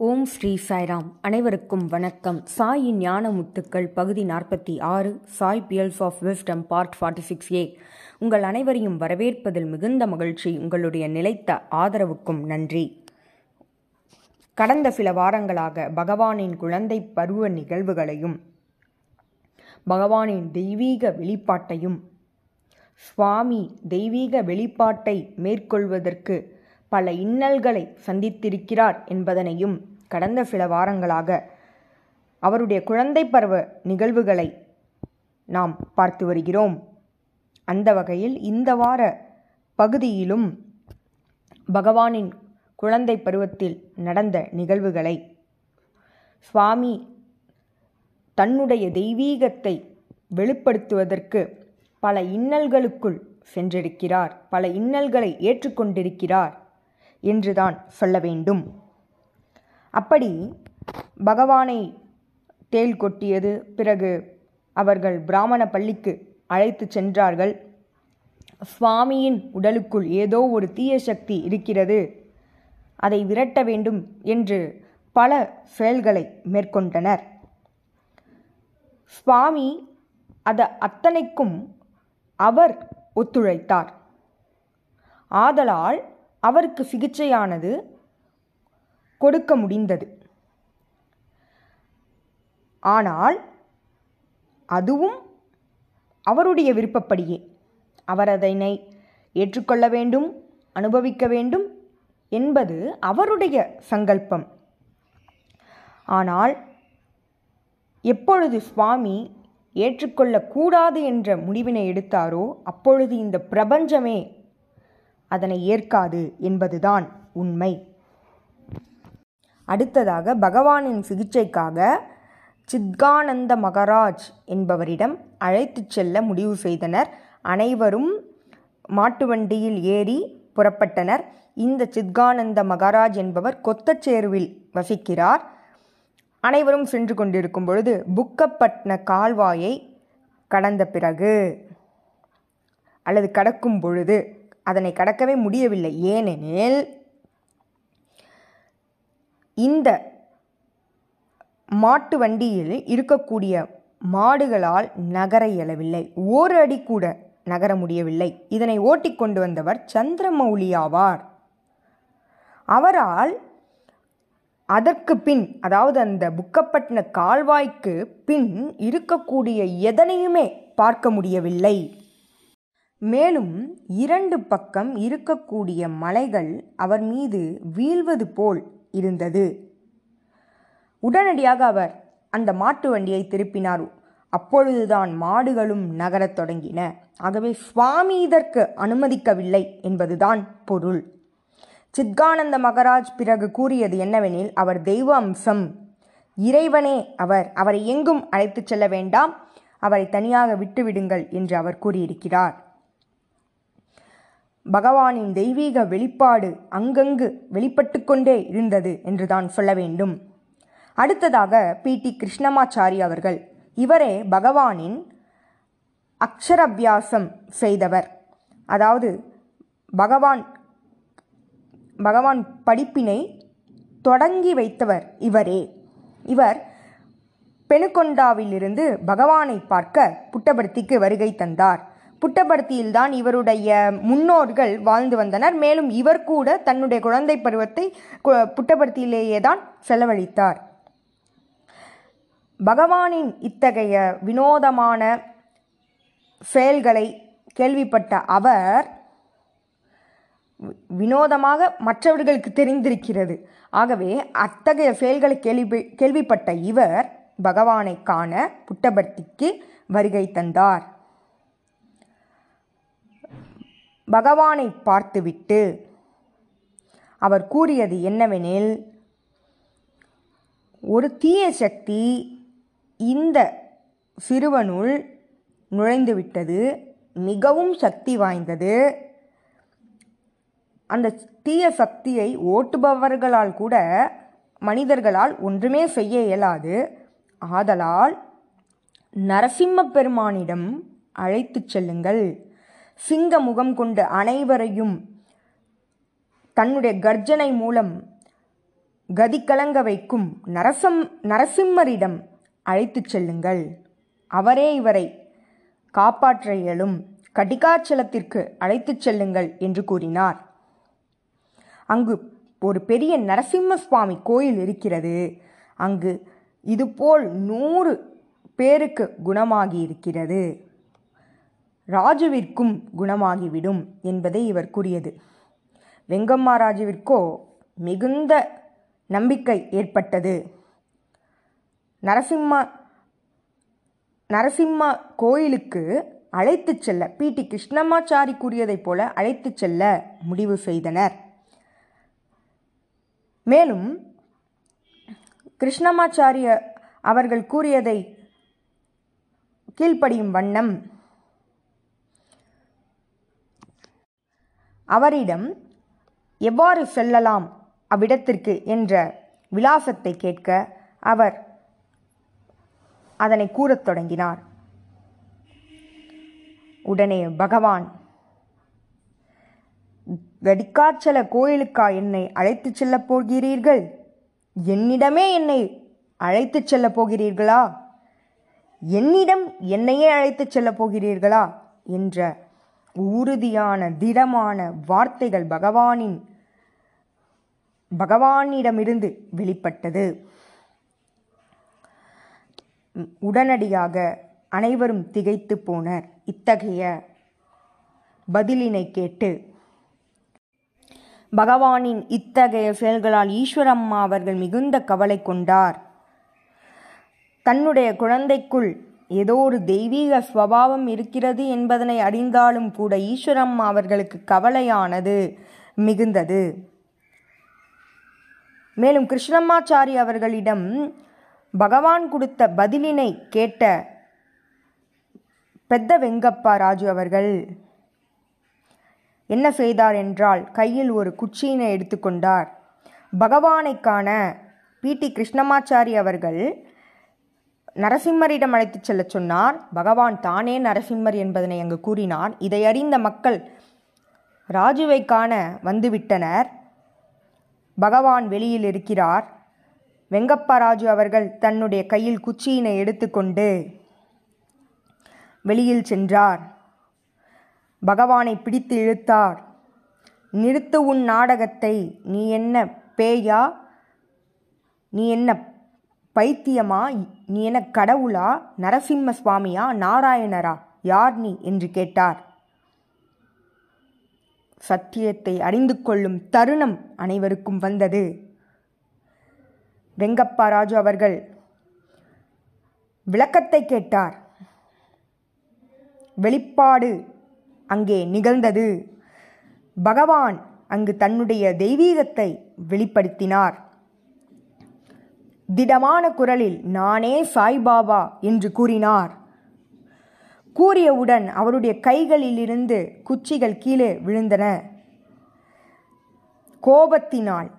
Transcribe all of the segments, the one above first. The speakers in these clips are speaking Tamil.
ஓம் ஸ்ரீ சாய்ராம். அனைவருக்கும் வணக்கம். சாயின் ஞான முத்துக்கள் பகுதி நாற்பத்தி ஆறு Sai pearls of wisdom part forty six A. உங்கள் அனைவரையும் வரவேற்பதில் மிகுந்த மகிழ்ச்சி உங்களுடைய நிலைத்த ஆதரவுக்கும் நன்றி. கடந்த சில வாரங்களாக பகவானின் குழந்தை பருவ நிகழ்வுகளையும் பகவானின் தெய்வீக வெளிப்பாட்டையும் சுவாமி தெய்வீக வெளிப்பாட்டை மேற்கொள்வதற்கு பல இன்னல்களை சந்தித்திருக்கிறார் என்பதனையும் கடந்த சில வாரங்களாக அவருடைய குழந்தை பருவ நிகழ்வுகளை நாம் பார்த்து வருகிறோம். அந்த வகையில் இந்த வார பகுதியிலும் பகவானின் குழந்தை பருவத்தில் நடந்த நிகழ்வுகளை சுவாமி தன்னுடைய தெய்வீகத்தை வெளிப்படுத்துவதற்கு பல இன்னல்களுக்குள் சென்றிருக்கிறார். பல இன்னல்களை ஏற்றுக்கொண்டிருக்கிறார். என்றுதான் சொல்ல வேண்டும். அப்படி பகவானை தேள் கொட்டியது பிறகு அவர்கள் பிராமண பள்ளிக்கு அழைத்து சென்றார்கள். சுவாமியின் உடலுக்குள் ஏதோ ஒரு தீய சக்தி இருக்கிறது. அதை விரட்ட வேண்டும் என்று பல செயல்களை மேற்கொண்டனர். சுவாமி அது அத்தனைக்கும் அவர் ஒத்துழைத்தார். ஆதலால் அவருக்கு சிகிச்சையானது கொடுக்க முடிந்தது. ஆனால் அதுவும் அவருடைய விருப்பப்படியே. அவர் அதனை ஏற்றுக்கொள்ள வேண்டும் அனுபவிக்க வேண்டும் என்பது அவருடைய சங்கல்பம். ஆனால் எப்பொழுது சுவாமி ஏற்றுக்கொள்ளக்கூடாது என்ற முடிவினை எடுத்தாரோ அப்பொழுது இந்த பிரபஞ்சமே அதனை ஏற்காது என்பதுதான் உண்மை. அடுத்ததாக பகவானின் சிகிச்சைக்காக சித்கானந்த மகராஜ் என்பவரிடம் அழைத்துச் செல்ல முடிவு செய்தனர். அனைவரும் மாட்டு வண்டியில் ஏறி புறப்பட்டனர். இந்த சித்கானந்த மகாராஜ் என்பவர் கொத்தச்சேருவில் வசிக்கிறார். அனைவரும் சென்று கொண்டிருக்கும் பொழுது புக்கப்பட்ன கால்வாயை கடந்த பிறகு அல்லது கடக்கும் பொழுது அதனை கடக்கவே முடியவில்லை. ஏனெனில் இந்த மாட்டு வண்டியில் இருக்கக்கூடிய மாடுகளால் நகர இயலவில்லை. ஒரு அடி கூட நகர முடியவில்லை. இதனை ஓட்டிக்கொண்டு வந்தவர் சந்திரமௌலி ஆவார். அவரால் அதற்கு பின் அதாவது அந்த புக்கப்பட்டின கால்வாய்க்கு பின் இருக்கக்கூடிய எதனையுமே பார்க்க முடியவில்லை. மேலும் இரண்டு பக்கம் இருக்கக்கூடிய மலைகள் அவர் மீது வீழ்வது போல் இருந்தது. உடனடியாக அவர் அந்த மாட்டு வண்டியை திருப்பினார். அப்பொழுதுதான் மாடுகளும் நகரத் தொடங்கின. ஆகவே சுவாமி இதற்கு அனுமதிக்கவில்லை என்பதுதான் பொருள். சித்கானந்த மகராஜ் பிறகு கூறியது என்னவெனில் அவர் தெய்வ அம்சம். இறைவனே அவர் அவரை எங்கும் அழைத்துச் செல்ல வேண்டாம். அவரை தனியாக விட்டுவிடுங்கள் என்று அவர் கூறியிருக்கிறார். பகவானின் தெய்வீக வெளிப்பாடு அங்கங்கு வெளிப்பட்டு கொண்டே இருந்தது என்றுதான் சொல்ல வேண்டும். அடுத்ததாக பி. டி. கிருஷ்ணமாச்சாரி அவர்கள் இவரே பகவானின் அக்ஷரபியாசம் செய்தவர். அதாவது பகவான் பகவான் படிப்பினை தொடங்கி வைத்தவர் இவரே. இவர் பெணுகொண்டாவிலிருந்து பகவானை பார்க்க புட்டபர்த்திக்கு வருகை தந்தார். புட்டபர்த்தியில்தான் இவருடைய முன்னோர்கள் வாழ்ந்து வந்தனர். மேலும் இவர் கூட தன்னுடைய குழந்தை பருவத்தை புட்டபர்த்தியிலேயே தான் செலவழித்தார். பகவானின் இத்தகைய வினோதமான செயல்களை கேள்விப்பட்ட அவர் வினோதமாக மற்றவர்களுக்கு தெரிந்திருக்கிறது. ஆகவே அத்தகைய செயல்களை கேள்வி கேள்விப்பட்ட இவர் பகவானை காண புட்டபர்த்திக்கு வருகை தந்தார். பகவானை பார்த்துவிட்டு அவர் கூறியது என்னவெனில் ஒரு தீய சக்தி இந்த சிறுவனுள் நுழைந்துவிட்டது மிகவும் சக்தி வாய்ந்தது. அந்த தீய சக்தியை ஓட்டுபவர்களால் கூட மனிதர்களால் ஒன்றுமே செய்ய இயலாது. ஆதலால் நரசிம்ம பெருமானிடம் அழைத்துச் செல்லுங்கள். சிங்க முகம் கொண்டு அனைவரையும் தன்னுடைய கர்ஜனை மூலம் கதி கலங்க வைக்கும் நரசம் நரசிம்மரிடம் அழைத்துச் செல்லுங்கள். அவரே இவரை காப்பாற்ற இயலும். கடிகாச்சலத்திற்கு அழைத்துச் செல்லுங்கள் என்று கூறினார். அங்கு ஒரு பெரிய நரசிம்ம சுவாமி கோயில் இருக்கிறது. அங்கு இதுபோல் நூறு பேருக்கு குணமாகி இருக்கிறது. ராஜுவிற்கும் குணமாகிவிடும் என்பதை இவர் கூறியது. வெங்கம்மா ராஜுவிற்கோ மிகுந்த நம்பிக்கை ஏற்பட்டது. நரசிம்ம நரசிம்ம கோயிலுக்கு அழைத்துச் செல்ல பி. டி. கிருஷ்ணமாச்சாரி கூறியதைப் போல அழைத்து செல்ல முடிவு செய்தனர். மேலும் கிருஷ்ணமாச்சாரிய அவர்கள் கூறியதை கீழ்ப்படியும் வண்ணம் அவரிடம் எவ்வாறு செல்லலாம் அவ்விடத்திற்கு? என்ற விலாசத்தை கேட்க அவர் அதனை கூறத் தொடங்கினார். உடனே பகவான் கடிக்காச்சல கோயிலுக்கா என்னை அழைத்துச் செல்லப் போகிறீர்கள்? என்னிடமே என்னை அழைத்துச் செல்லப் போகிறீர்களா? என்னிடம் என்னையே அழைத்துச் செல்லப் போகிறீர்களா? என்ற உறுதியான திடமான வார்த்தைகள் பகவானின் பகவானிடமிருந்து வெளிப்பட்டது. உடனடியாக அனைவரும் திகைத்து போனர். இத்தகைய பதிலினை கேட்டு பகவானின் இத்தகைய செயல்களால் ஈஸ்வரம்மா அவர்கள் மிகுந்த கவலை கொண்டார். தன்னுடைய குழந்தைக்குள் ஏதோ ஒரு தெய்வீக ஸ்வபாவம் இருக்கிறது என்பதனை அறிந்தாலும் கூட ஈஸ்வரம்மா அவர்களுக்கு கவலையானது மிகுந்தது. மேலும் கிருஷ்ணம்மாச்சாரி அவர்களிடம் பகவான் கொடுத்த பதிலினை கேட்ட பெத்த வெங்கப்பா ராஜு அவர்கள் என்ன செய்தார் என்றால் கையில் ஒரு குச்சியினை எடுத்துக்கொண்டார். பகவானை காண பி. டி. கிருஷ்ணமாச்சாரி அவர்கள் நரசிம்மரிடம் அழைத்துச் செல்லச் சொன்னார் பகவான் தானே நரசிம்மர் என்பதனை அங்கு கூறினார் இதை அறிந்த மக்கள் ராஜுவை காண வந்துவிட்டனர். பகவான் வெளியில் இருக்கிறார். வெங்கப்பா ராஜு அவர்கள் தன்னுடைய கையில் குச்சியினை எடுத்துக்கொண்டு வெளியில் சென்றார். பகவானை பிடித்து இழுத்தார். நிறுத்து உன் நாடகத்தை. நீ என்ன பேயா? நீ என்ன பைத்தியமா? நீ என கடவுளா? நரசிம்ம சுவாமியா? நாராயணரா? யார் நீ? என்று கேட்டார். சத்தியத்தை அறிந்து கொள்ளும் தருணம் அனைவருக்கும் வந்தது. வெங்கப்பா ராஜு அவர்கள் விளக்கத்தை கேட்டார். வெளிப்பாடு அங்கே நிகழ்ந்தது. பகவான் அங்கு தன்னுடைய தெய்வீகத்தை வெளிப்படுத்தினார். திடமான குரலில் நானே சாய்பாபா என்று கூறினார். கூறியவுடன் அவருடைய கைகளிலிருந்து குச்சிகள் கீழே விழுந்தன. கோபத்தினால்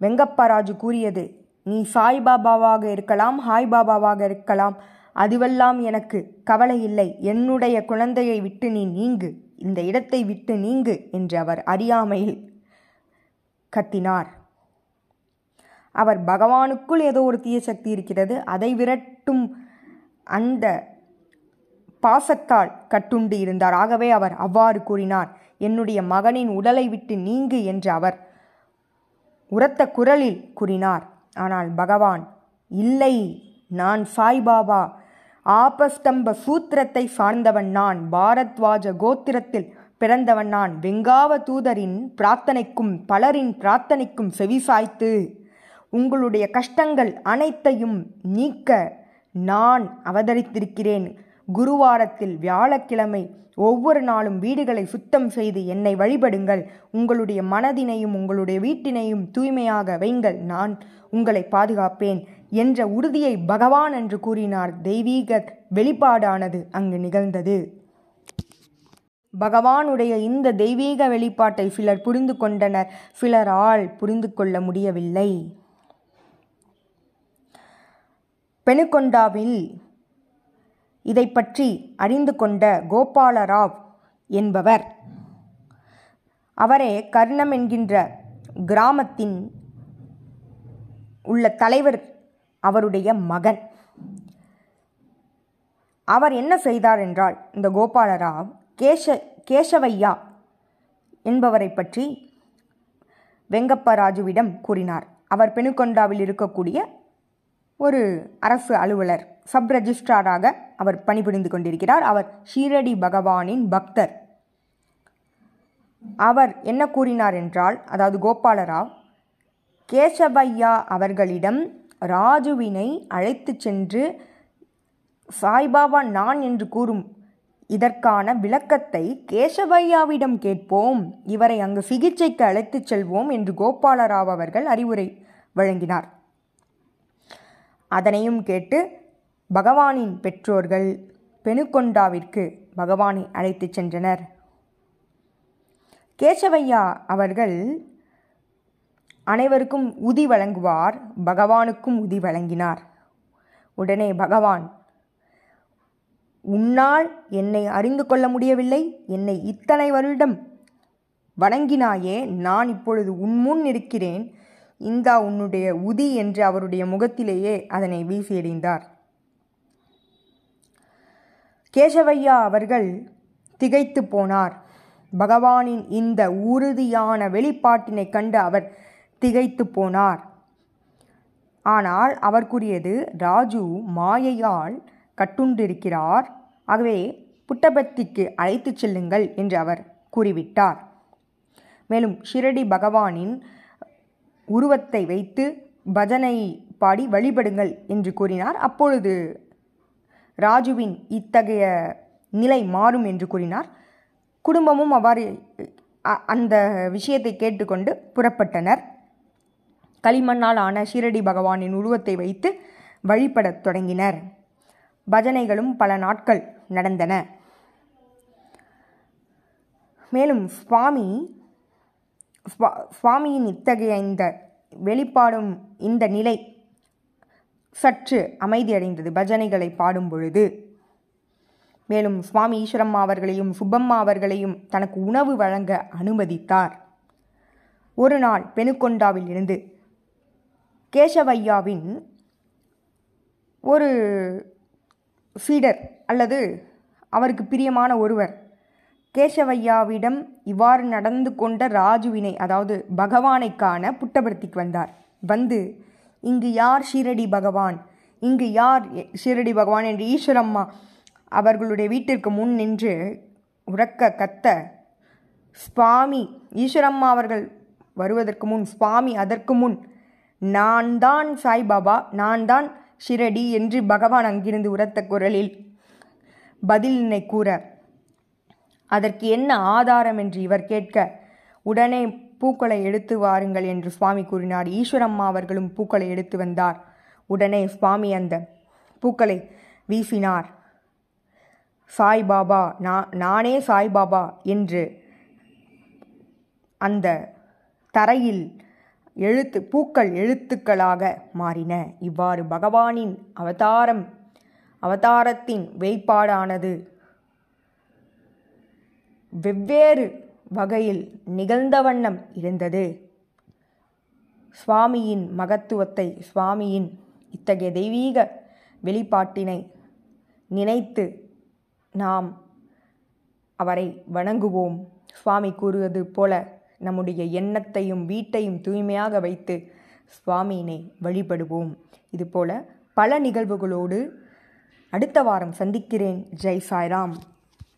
வெங்கப்பராஜு கூறியது நீ சாய்பாபாவாக இருக்கலாம் ஹாய் பாபாவாக இருக்கலாம். அதுவெல்லாம் எனக்கு கவலை இல்லை. என்னுடைய குழந்தையை விட்டு நீ நீங்கு. இந்த இடத்தை விட்டு நீங்கு என்று அவர் அறியாமையில் கத்தினார். அவர் பகவானுக்குள் ஏதோ ஒரு தீய சக்தி இருக்கிறது அதை விரட்டும் அந்த பாசத்தால் கட்டுண்டு இருந்தார். ஆகவே அவர் அவ்வாறு கூறினார் என்னுடைய மகனின் உடலை விட்டு நீங்கு என்று அவர் உரத்த குரலில் கூறினார். ஆனால் பகவான் இல்லை நான் சாய்பாபா ஆபஸ்தம்ப சூத்திரத்தை சார்ந்தவன் நான் பாரத்வாஜ கோத்திரத்தில் பிறந்தவன் நான் வெங்காவ தூதரின் பிரார்த்தனைக்கும் பலரின் பிரார்த்தனைக்கும் செவிசாய்த்து உங்களுடைய கஷ்டங்கள் அனைத்தையும் நீக்க நான் அவதரித்திருக்கிறேன். குருவாரத்தில் வியாழக்கிழமை ஒவ்வொரு நாளும் வீடுகளை சுத்தம் செய்து என்னை வழிபடுங்கள். உங்களுடைய மனதினையும் உங்களுடைய வீட்டினையும் தூய்மையாக வைங்கள். நான் உங்களை பாதுகாப்பேன் என்ற உறுதியை பகவான் என்று கூறினார். தெய்வீக வெளிப்பாடானது அங்கு நிகழ்ந்தது. பகவானுடைய இந்த தெய்வீக வெளிப்பாட்டை சிலர் புரிந்து கொண்டனர். சிலரால் புரிந்து கொள்ள முடியவில்லை. பெனுகொண்டாவில் இதை பற்றி அறிந்து கொண்ட கோபாலராவ் என்பவர். அவரே கர்ணம் என்கின்ற கிராமத்தின் உள்ள தலைவர் அவருடைய மகன். அவர் என்ன செய்தார் என்றால் இந்த கோபாலராவ் கேஷ கேசவையா என்பவரை பற்றி வெங்கப்ப ராஜுவிடம் கூறினார். அவர் பெனுகொண்டாவில் இருக்கக்கூடிய ஒரு அரசு அலுவலர் சப் ரெஜிஸ்ட்ராராக அவர் பணிபுரிந்து கொண்டிருக்கிறார். அவர் ஷீரடி பகவானின் பக்தர். அவர் என்ன கூறினார் என்றால் அதாவது கோபாலராவ் கேசவையா அவர்களிடம் ராஜுவினை அழைத்து சென்று சாய்பாபா நான் என்று கூறும் இதற்கான விளக்கத்தை கேசவையாவிடம் கேட்போம். இவரை அங்கு சிகிச்சைக்கு அழைத்துச் செல்வோம் என்று கோபாலராவ் அவர்கள் அறிவுரை வழங்கினார். அதனையும் கேட்டு பகவானின் பெற்றோர்கள் பெனுகொண்டாவிற்கு பகவானை அழைத்துச் சென்றனர். கேசவையா அவர்கள் அனைவருக்கும் உதி வழங்குவார் பகவானுக்கும் உதி வழங்கினார். உடனே பகவான் உன்னால் என்னை அறிந்து கொள்ள முடியவில்லை என்னை இத்தனை வருடம் வணங்கினாயே நான் இப்பொழுது உன்முன் இருக்கிறேன் இந்தா உன்னுடைய உதி என்று அவருடைய முகத்திலேயே அதனை வீசியடிந்தார் கேசவையா அவர்கள் திகைத்து போனார். பகவானின் இந்த உறுதியான வெளிப்பாட்டினை கண்டு அவர் திகைத்து போனார். ஆனால் அவர் கூறியது ராஜு மாயையால் கட்டுண்டிருக்கிறார். ஆகவே புட்டபர்த்திக்கு அழைத்துச் செல்லுங்கள் என்று அவர் கூறிவிட்டார். மேலும் ஷிரடி பகவானின் உருவத்தை வைத்து பஜனை பாடி வழிபடுங்கள் என்று கூறினார். அப்பொழுது ராஜுவின் இத்தகைய நிலை மாறும் என்று கூறினார். குடும்பமும் அவ்வாறு அ- அந்த விஷயத்தை கேட்டுக்கொண்டு புறப்பட்டனர். களிமண்ணால் ஆன ஷீரடி பகவானின் உருவத்தை வைத்து வழிபடத் தொடங்கினர். பஜனைகளும் பல நாட்கள் நடந்தன. மேலும் சுவாமி சுவா- சுவாமியின் இத்தகைய இந்த வெளிப்பாடும் இந்த நிலை சற்று அமைதியடைந்தது. பஜனைகளை பாடும் பொழுது மேலும் சுவாமி ஈஸ்வரம்மா அவர்களையும் சுப்பம்மா அவர்களையும் தனக்கு உணவு வழங்க அனுமதித்தார். ஒரு நாள் பெனுகொண்டாவில் இருந்து கேசவையாவின் ஒரு சீடர் அல்லது அவருக்கு பிரியமான ஒருவர் கேசவையாவிடம் இவ்வாறு நடந்து கொண்ட ராஜுவினை அதாவது பகவானை காண புட்டபர்த்திக்கு வந்தார். வந்து இங்கு யார் ஷீரடி பகவான்? இங்கு யார் எ- ஷீரடி பகவான்? என்று ஈஸ்வரம்மா அவர்களுடைய வீட்டிற்கு முன் நின்று உறக்க கத்த சுவாமி ஈஸ்வரம்மா அவர்கள் வருவதற்கு முன் சுவாமி அதற்கு முன் நான் தான் சாய்பாபா நான் தான் ஷிரடி என்று பகவான் அங்கிருந்து உரத்த குரலில் பதிலினை கூற அதற்கு என்ன ஆதாரம் என்று இவர் கேட்க உடனே பூக்களை எடுத்து வாருங்கள் என்று சுவாமி கூறினார். ஈஸ்வரம்மா அவர்களும் பூக்களை எடுத்து வந்தார். உடனே சுவாமி அந்த பூக்களை வீசினார். சாய்பாபா நான் நானே சாய்பாபா என்று அந்த தரையில் எழுத்து பூக்கள் எழுத்துக்களாக மாறின. இவ்வாறு பகவானின் அவதாரம் அவதாரத்தின் வெளிப்பாடானது வெவ்வேறு வகையில் நிகழ்ந்த வண்ணம் இருந்தது. சுவாமியின் மகத்துவத்தை சுவாமியின் இத்தகைய தெய்வீக வெளிப்பாட்டினை நினைத்து நாம் அவரை வணங்குவோம். சுவாமி கூறுவது போல நம்முடைய எண்ணத்தையும் வீட்டையும் தூய்மையாக வைத்து சுவாமியினை வழிபடுவோம். இதுபோல பல நிகழ்வுகளோடு அடுத்த வாரம் சந்திக்கிறேன். ஜெய் சாய்ராம்.